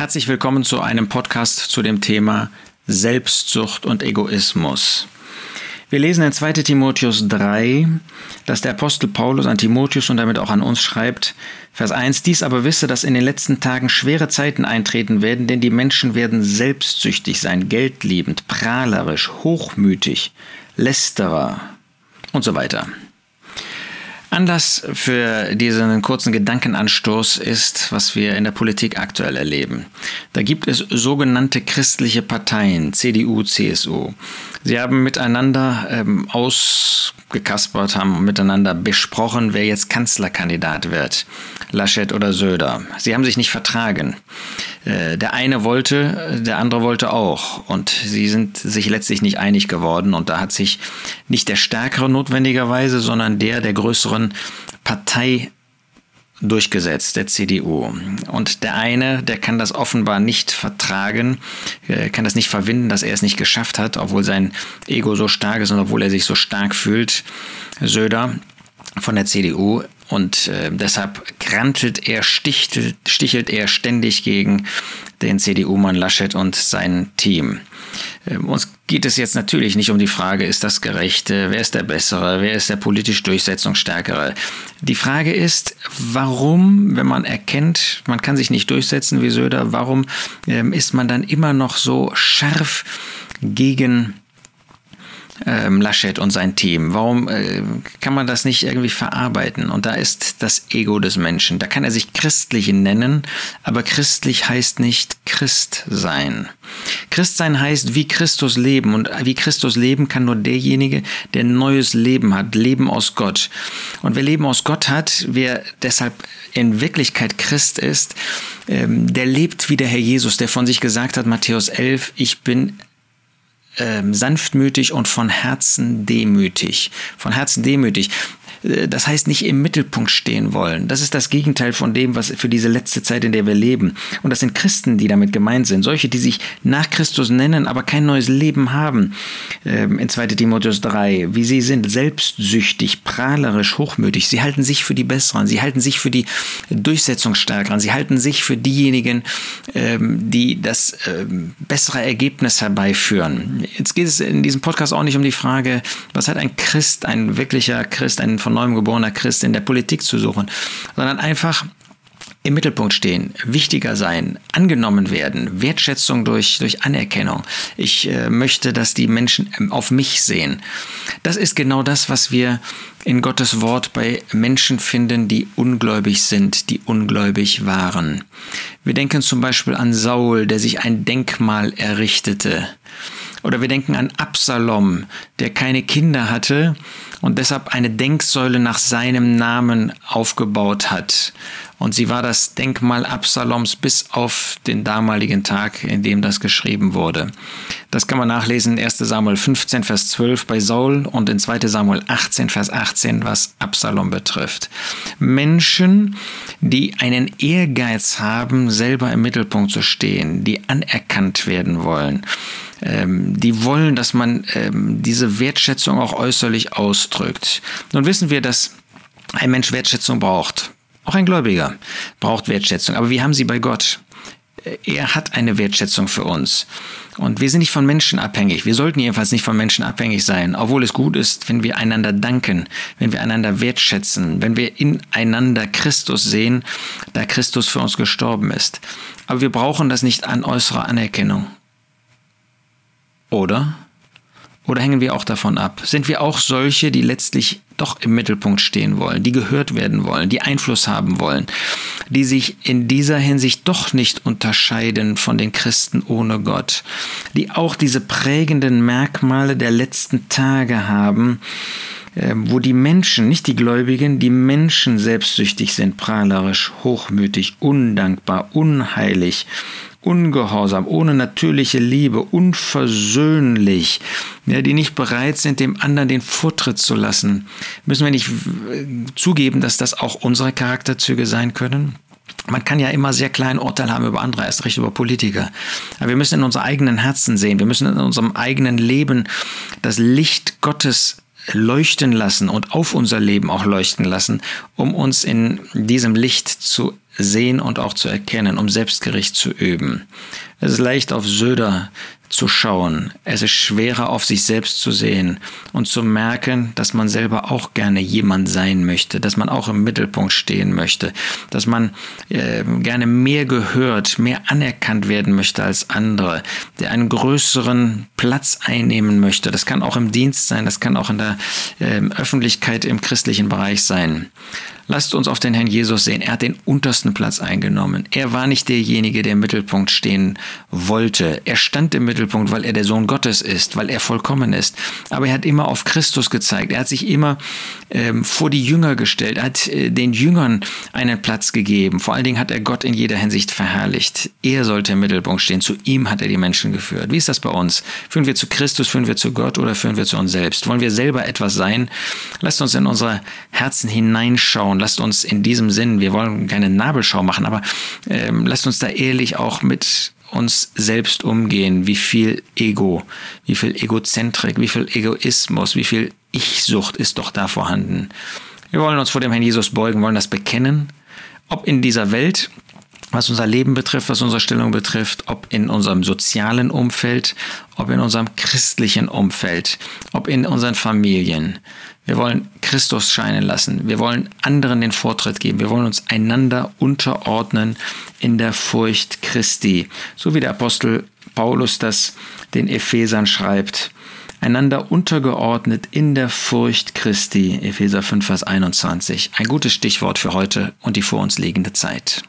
Herzlich willkommen zu einem Podcast zu dem Thema Selbstsucht und Egoismus. Wir lesen in 2 Timotheus 3, dass der Apostel Paulus an Timotheus und damit auch an uns schreibt, Vers 1, dies aber wisse, dass in den letzten Tagen schwere Zeiten eintreten werden, denn die Menschen werden selbstsüchtig sein, geldliebend, prahlerisch, hochmütig, lästerer und so weiter. Anlass für diesen kurzen Gedankenanstoß ist, was wir in der Politik aktuell erleben. Da gibt es sogenannte christliche Parteien, CDU, CSU. Sie haben miteinander ähm, ausgekaspert, haben miteinander besprochen, wer jetzt Kanzlerkandidat wird, Laschet oder Söder. Sie haben sich nicht vertragen. Äh, der eine wollte, der andere wollte auch. Und sie sind sich letztlich nicht einig geworden. Und da hat sich nicht der Stärkere notwendigerweise, sondern der der größeren Partei durchgesetzt, der CDU. Und der eine, der kann das offenbar nicht vertragen, äh, kann das nicht verwinden, dass er es nicht geschafft hat, obwohl sein Ego so stark ist und obwohl er sich so stark fühlt, Söder von der CDU und äh, deshalb grantelt er, stichelt, stichelt er ständig gegen den CDU-Mann Laschet und sein Team. Äh, uns geht es jetzt natürlich nicht um die Frage, ist das gerecht, wer ist der Bessere, wer ist der politisch Durchsetzungsstärkere. Die Frage ist, warum, wenn man erkennt, man kann sich nicht durchsetzen wie Söder, warum ähm, ist man dann immer noch so scharf gegen ähm, Laschet und sein Team? Warum äh, kann man das nicht irgendwie verarbeiten? Und da ist das Ego des Menschen. Da kann er sich christlich nennen, aber christlich heißt nicht Christ sein. Christ sein heißt wie Christus leben und wie Christus leben kann nur derjenige, der neues Leben hat, Leben aus Gott. Und wer Leben aus Gott hat, wer deshalb in Wirklichkeit Christ ist, ähm, der lebt wie der Herr Jesus, der von sich gesagt hat, Matthäus 11, ich bin ähm, sanftmütig und von Herzen demütig. Von Herzen demütig. Äh, das heißt nicht im Mittelpunkt stehen wollen. Das ist das Gegenteil von dem, was für diese letzte Zeit, in der wir leben. Und das sind Christen, die damit gemeint sind. Solche, die sich nach Christus nennen, aber kein neues Leben haben. Ähm, in 2 Timotheus 3, wie sie sind, selbstsüchtig, prahlerisch, hochmütig. Sie halten sich für die Besseren. Sie halten sich für die Durchsetzungsstärkeren. Sie halten sich für diejenigen, ähm, die das ähm, bessere Ergebnis herbeiführen. Jetzt geht es in diesem Podcast auch nicht um die Frage, was hat ein Christ, ein wirklicher Christ, ein von von neuem geborener Christ in der Politik zu suchen, sondern einfach im Mittelpunkt stehen, wichtiger sein, angenommen werden, Wertschätzung durch, durch Anerkennung. Ich äh, möchte, dass die Menschen ähm, auf mich sehen. Das ist genau das, was wir in Gottes Wort bei Menschen finden, die ungläubig sind, die ungläubig waren. Wir denken zum Beispiel an Saul, der sich ein Denkmal errichtete. Oder wir denken an Absalom, der keine Kinder hatte und deshalb eine Denksäule nach seinem Namen aufgebaut hat. Und sie war das Denkmal Absaloms bis auf den damaligen Tag, in dem das geschrieben wurde. Das kann man nachlesen in 1 Samuel 15, Vers 12 bei Saul und in 2 Samuel 18, Vers 18, was Absalom betrifft. Menschen, die einen Ehrgeiz haben, selber im Mittelpunkt zu stehen, die anerkannt werden wollen ähm, die wollen, dass man ähm, diese Wertschätzung auch äußerlich ausdrückt. Nun wissen wir, dass ein Mensch Wertschätzung braucht. Auch ein Gläubiger braucht Wertschätzung. Aber wir haben sie bei Gott. Er hat eine Wertschätzung für uns. Und wir sind nicht von Menschen abhängig. Wir sollten jedenfalls nicht von Menschen abhängig sein, obwohl es gut ist, wenn wir einander danken, wenn wir einander wertschätzen, wenn wir ineinander Christus sehen, da Christus für uns gestorben ist. Aber wir brauchen das nicht an äußerer Anerkennung. Oder? Oder hängen wir auch davon ab? Sind wir auch solche, die letztlich doch im Mittelpunkt stehen wollen, die gehört werden wollen, die Einfluss haben wollen, die sich in dieser Hinsicht doch nicht unterscheiden von den Christen ohne Gott, die auch diese prägenden Merkmale der letzten Tage haben, wo die Menschen, nicht die Gläubigen, die Menschen selbstsüchtig sind, prahlerisch, hochmütig, undankbar, unheilig, ungehorsam, ohne natürliche Liebe, unversöhnlich, ja, die nicht bereit sind, dem anderen den Vortritt zu lassen. Müssen wir nicht äh, zugeben, dass das auch unsere Charakterzüge sein können? Man kann ja immer sehr klein Urteil haben über andere, erst recht über Politiker. Aber wir müssen in unserem eigenen Herzen sehen, wir müssen in unserem eigenen Leben das Licht Gottes leuchten lassen und auf unser Leben auch leuchten lassen, um uns in diesem Licht zu sehen und auch zu erkennen, um Selbstgericht zu üben. Es ist leicht auf Söder zu schauen. Es ist schwerer auf sich selbst zu sehen und zu merken, dass man selber auch gerne jemand sein möchte, dass man auch im Mittelpunkt stehen möchte, dass man äh, gerne mehr gehört, mehr anerkannt werden möchte als andere, der einen größeren Platz einnehmen möchte. Das kann auch im Dienst sein, das kann auch in der äh, Öffentlichkeit im christlichen Bereich sein. Lasst uns auf den Herrn Jesus sehen. Er hat den untersten Platz eingenommen. Er war nicht derjenige, der im Mittelpunkt stehen wollte. Er stand im Mittelpunkt, weil er der Sohn Gottes ist, weil er vollkommen ist. Aber er hat immer auf Christus gezeigt. Er hat sich immer ähm, vor die Jünger gestellt. Er hat äh, den Jüngern einen Platz gegeben. Vor allen Dingen hat er Gott in jeder Hinsicht verherrlicht. Er sollte im Mittelpunkt stehen. Zu ihm hat er die Menschen geführt. Wie ist das bei uns? Führen wir zu Christus, führen wir zu Gott oder führen wir zu uns selbst? Wollen wir selber etwas sein? Lasst uns in unsere Herzen hineinschauen lasst uns in diesem Sinn, wir wollen keine Nabelschau machen, aber ähm, lasst uns da ehrlich auch mit uns selbst umgehen, wie viel Ego, wie viel Egozentrik, wie viel Egoismus, wie viel Ich-Sucht ist doch da vorhanden. Wir wollen uns vor dem Herrn Jesus beugen, wollen das bekennen, ob in dieser Welt, was unser Leben betrifft, was unsere Stellung betrifft, ob in unserem sozialen Umfeld, ob in unserem christlichen Umfeld, ob in unseren Familien. Wir wollen Christus scheinen lassen. Wir wollen anderen den Vortritt geben. Wir wollen uns einander unterordnen in der Furcht Christi. So wie der Apostel Paulus das den Ephesern schreibt. Einander untergeordnet in der Furcht Christi. Epheser 5, Vers 21. Ein gutes Stichwort für heute und die vor uns liegende Zeit.